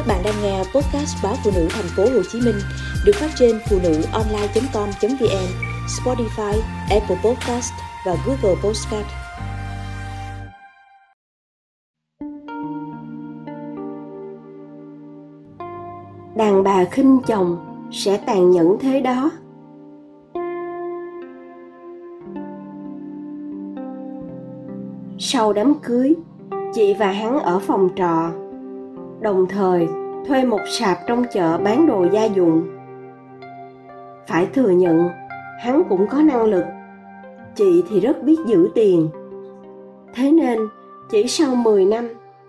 Các bạn đang nghe podcast báo phụ nữ thành phố Hồ Chí Minh được phát trên phụ nữ online.com.vn, Spotify, Apple Podcast và Google Podcast. Đàn bà khinh chồng sẽ tàn nhẫn thế đó. Sau đám cưới, chị và hắn ở phòng trọ đồng thời thuê một sạp trong chợ bán đồ gia dụng. Phải thừa nhận, hắn cũng có năng lực. Chị thì rất biết giữ tiền. Thế nên, chỉ sau 10 năm,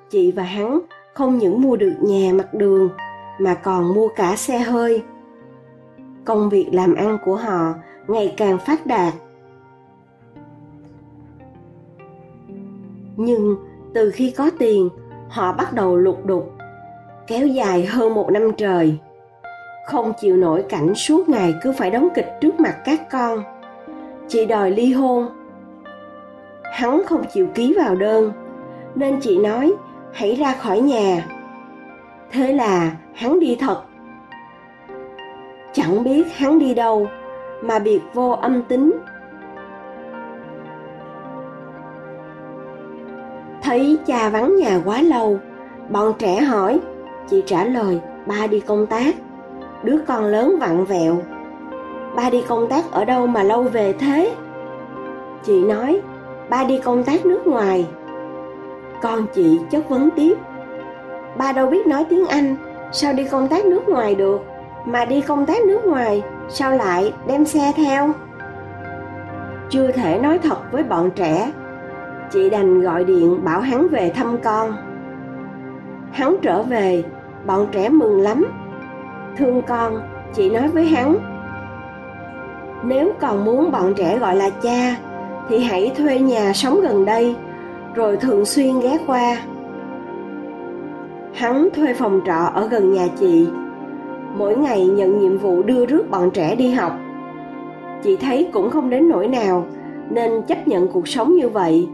chị và hắn không những mua được nhà mặt đường, mà còn mua cả xe hơi. Công việc làm ăn của họ ngày càng phát đạt. Nhưng từ khi có tiền, họ bắt đầu lục đục kéo dài hơn một năm trời. Không chịu nổi cảnh suốt ngày cứ phải đóng kịch trước mặt các con. Chị đòi ly hôn. Hắn không chịu ký vào đơn, nên chị nói, hãy ra khỏi nhà. Thế là hắn đi thật. Chẳng biết hắn đi đâu, mà biệt vô âm tính. Thấy cha vắng nhà quá lâu, bọn trẻ hỏi chị trả lời, ba đi công tác. Đứa con lớn vặn vẹo, ba đi công tác ở đâu mà lâu về thế? Chị nói, ba đi công tác nước ngoài. Con chị chất vấn tiếp, ba đâu biết nói tiếng anh, sao đi công tác nước ngoài được? Mà đi công tác nước ngoài, sao lại đem xe theo? Chưa thể nói thật với bọn trẻ, chị đành gọi điện bảo hắn về thăm con hắn trở về, bọn trẻ mừng lắm. Thương con, chị nói với hắn, nếu còn muốn bọn trẻ gọi là cha, thì hãy thuê nhà sống gần đây, rồi thường xuyên ghé qua. Hắn thuê phòng trọ ở gần nhà chị. Mỗi ngày nhận nhiệm vụ đưa rước bọn trẻ đi học. Chị thấy cũng không đến nỗi nào, nên chấp nhận cuộc sống như vậy.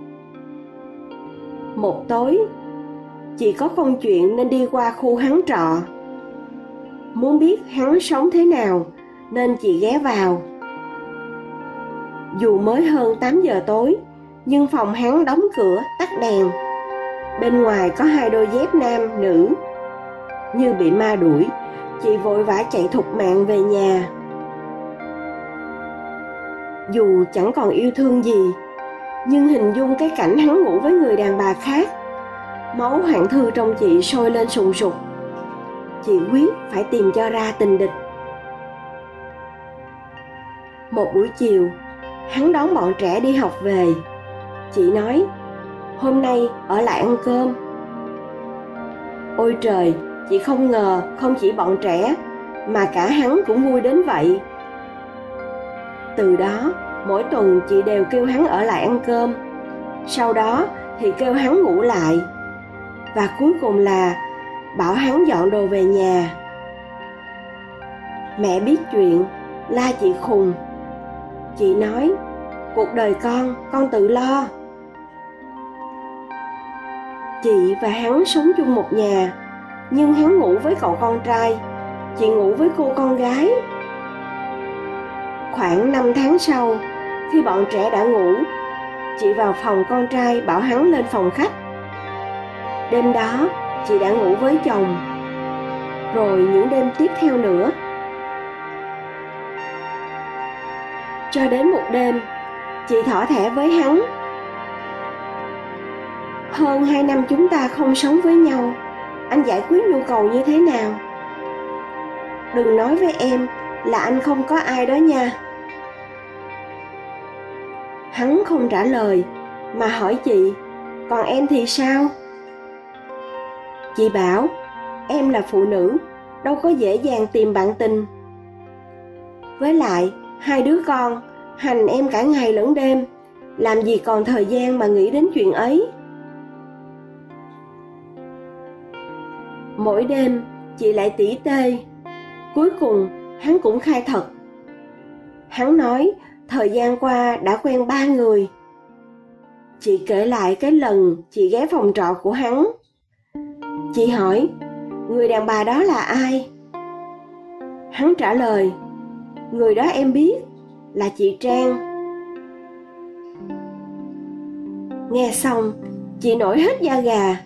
Một tối chị có công chuyện nên đi qua khu hắn trọ. Muốn biết hắn sống thế nào, nên chị ghé vào. Dù mới hơn 8 giờ tối, nhưng phòng hắn đóng cửa tắt đèn. Bên ngoài có hai đôi dép nam nữ. Như bị ma đuổi, chị vội vã chạy thục mạng về nhà. Dù chẳng còn yêu thương gì, nhưng hình dung cái cảnh hắn ngủ với người đàn bà khác máu hoạn thư trong chị sôi lên sùng sục. Chị quyết phải tìm cho ra tình địch. Một buổi chiều, hắn đón bọn trẻ đi học về. Chị nói, hôm nay ở lại ăn cơm. Ôi trời, chị không ngờ không chỉ bọn trẻ, mà cả hắn cũng vui đến vậy. Từ đó, mỗi tuần chị đều kêu hắn ở lại ăn cơm. Sau đó thì kêu hắn ngủ lại và cuối cùng là bảo hắn dọn đồ về nhà. Mẹ biết chuyện, la chị khùng. Chị nói, cuộc đời con con tự lo. Chị và hắn sống chung một nhà, nhưng hắn ngủ với cậu con trai, chị ngủ với cô con gái. Khoảng năm tháng sau, khi bọn trẻ đã ngủ, chị vào phòng con trai bảo hắn lên phòng khách đêm đó, chị đã ngủ với chồng. Rồi những đêm tiếp theo nữa. Cho đến một đêm, chị thỏ thẻ với hắn. Hơn hai năm chúng ta không sống với nhau, anh giải quyết nhu cầu như thế nào? Đừng nói với em là anh không có ai đó nha. Hắn không trả lời, mà hỏi chị, còn em thì sao? Chị bảo, em là phụ nữ, đâu có dễ dàng tìm bạn tình. Với lại, hai đứa con, hành em cả ngày lẫn đêm, làm gì còn thời gian mà nghĩ đến chuyện ấy. Mỗi đêm, chị lại tỉ tê. Cuối cùng, hắn cũng khai thật. Hắn nói, thời gian qua đã quen ba người. Chị kể lại cái lần chị ghé phòng trọ của hắn chị hỏi, người đàn bà đó là ai? Hắn trả lời, người đó em biết là chị trang. Nghe xong, chị nổi hết da gà.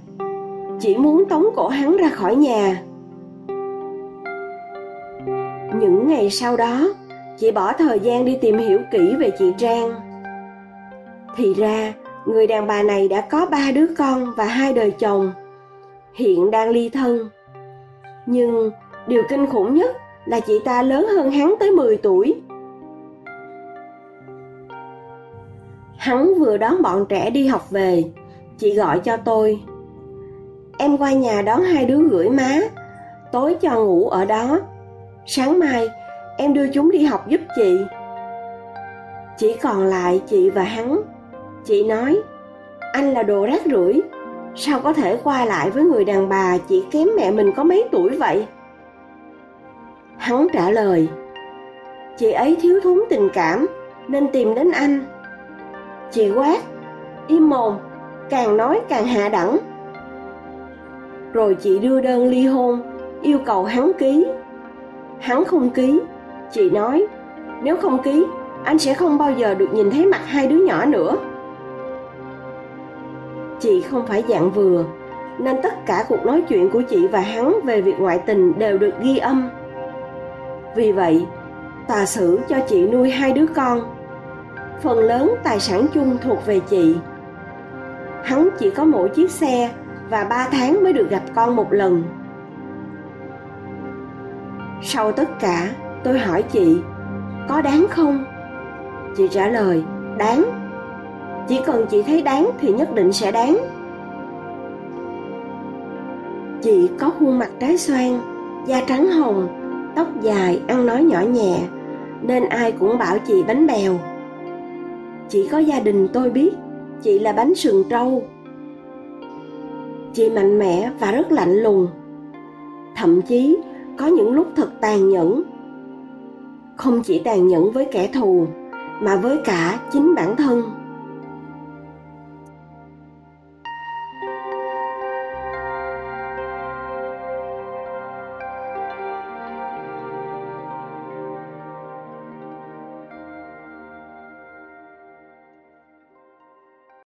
Chỉ muốn tống cổ hắn ra khỏi nhà. Những ngày sau đó, chị bỏ thời gian đi tìm hiểu kỹ về chị trang. Thì ra, người đàn bà này đã có ba đứa con và hai đời chồng hiện đang ly thân nhưng điều kinh khủng nhất là chị ta lớn hơn hắn tới 10 tuổi. Hắn vừa đón bọn trẻ đi học về, chị gọi cho tôi. Em qua nhà đón hai đứa gửi má, tối cho ngủ ở đó. Sáng mai, em đưa chúng đi học giúp chị. Chỉ còn lại chị và hắn. Chị nói, anh là đồ rác rưởi, sao có thể qua lại với người đàn bà chỉ kém mẹ mình có mấy tuổi vậy? Hắn trả lời, Chị ấy thiếu thốn tình cảm, Nên tìm đến anh. Chị quát, Im mồm, Càng nói càng hạ đẳng. Rồi chị đưa đơn ly hôn, Yêu cầu hắn ký. Hắn không ký, Chị nói, Nếu không ký, Anh sẽ không bao giờ được nhìn thấy mặt hai đứa nhỏ nữa. Chị không phải dạng vừa Nên tất cả cuộc nói chuyện của chị và hắn về việc ngoại tình đều được ghi âm vì vậy, tòa xử cho chị nuôi hai đứa con. Phần lớn tài sản chung thuộc về chị. Hắn chỉ có mỗi chiếc xe và ba tháng mới được gặp con một lần. Sau tất cả, tôi hỏi chị, có đáng không? Chị trả lời, đáng. Chỉ cần chị thấy đáng thì nhất định sẽ đáng. Chị có khuôn mặt trái xoan, da trắng hồng, tóc dài ăn nói nhỏ nhẹ nên ai cũng bảo chị bánh bèo. Chỉ có gia đình tôi biết chị là bánh sườn trâu. Chị mạnh mẽ và rất lạnh lùng. Thậm chí có những lúc thật tàn nhẫn. Không chỉ tàn nhẫn với kẻ thù mà với cả chính bản thân.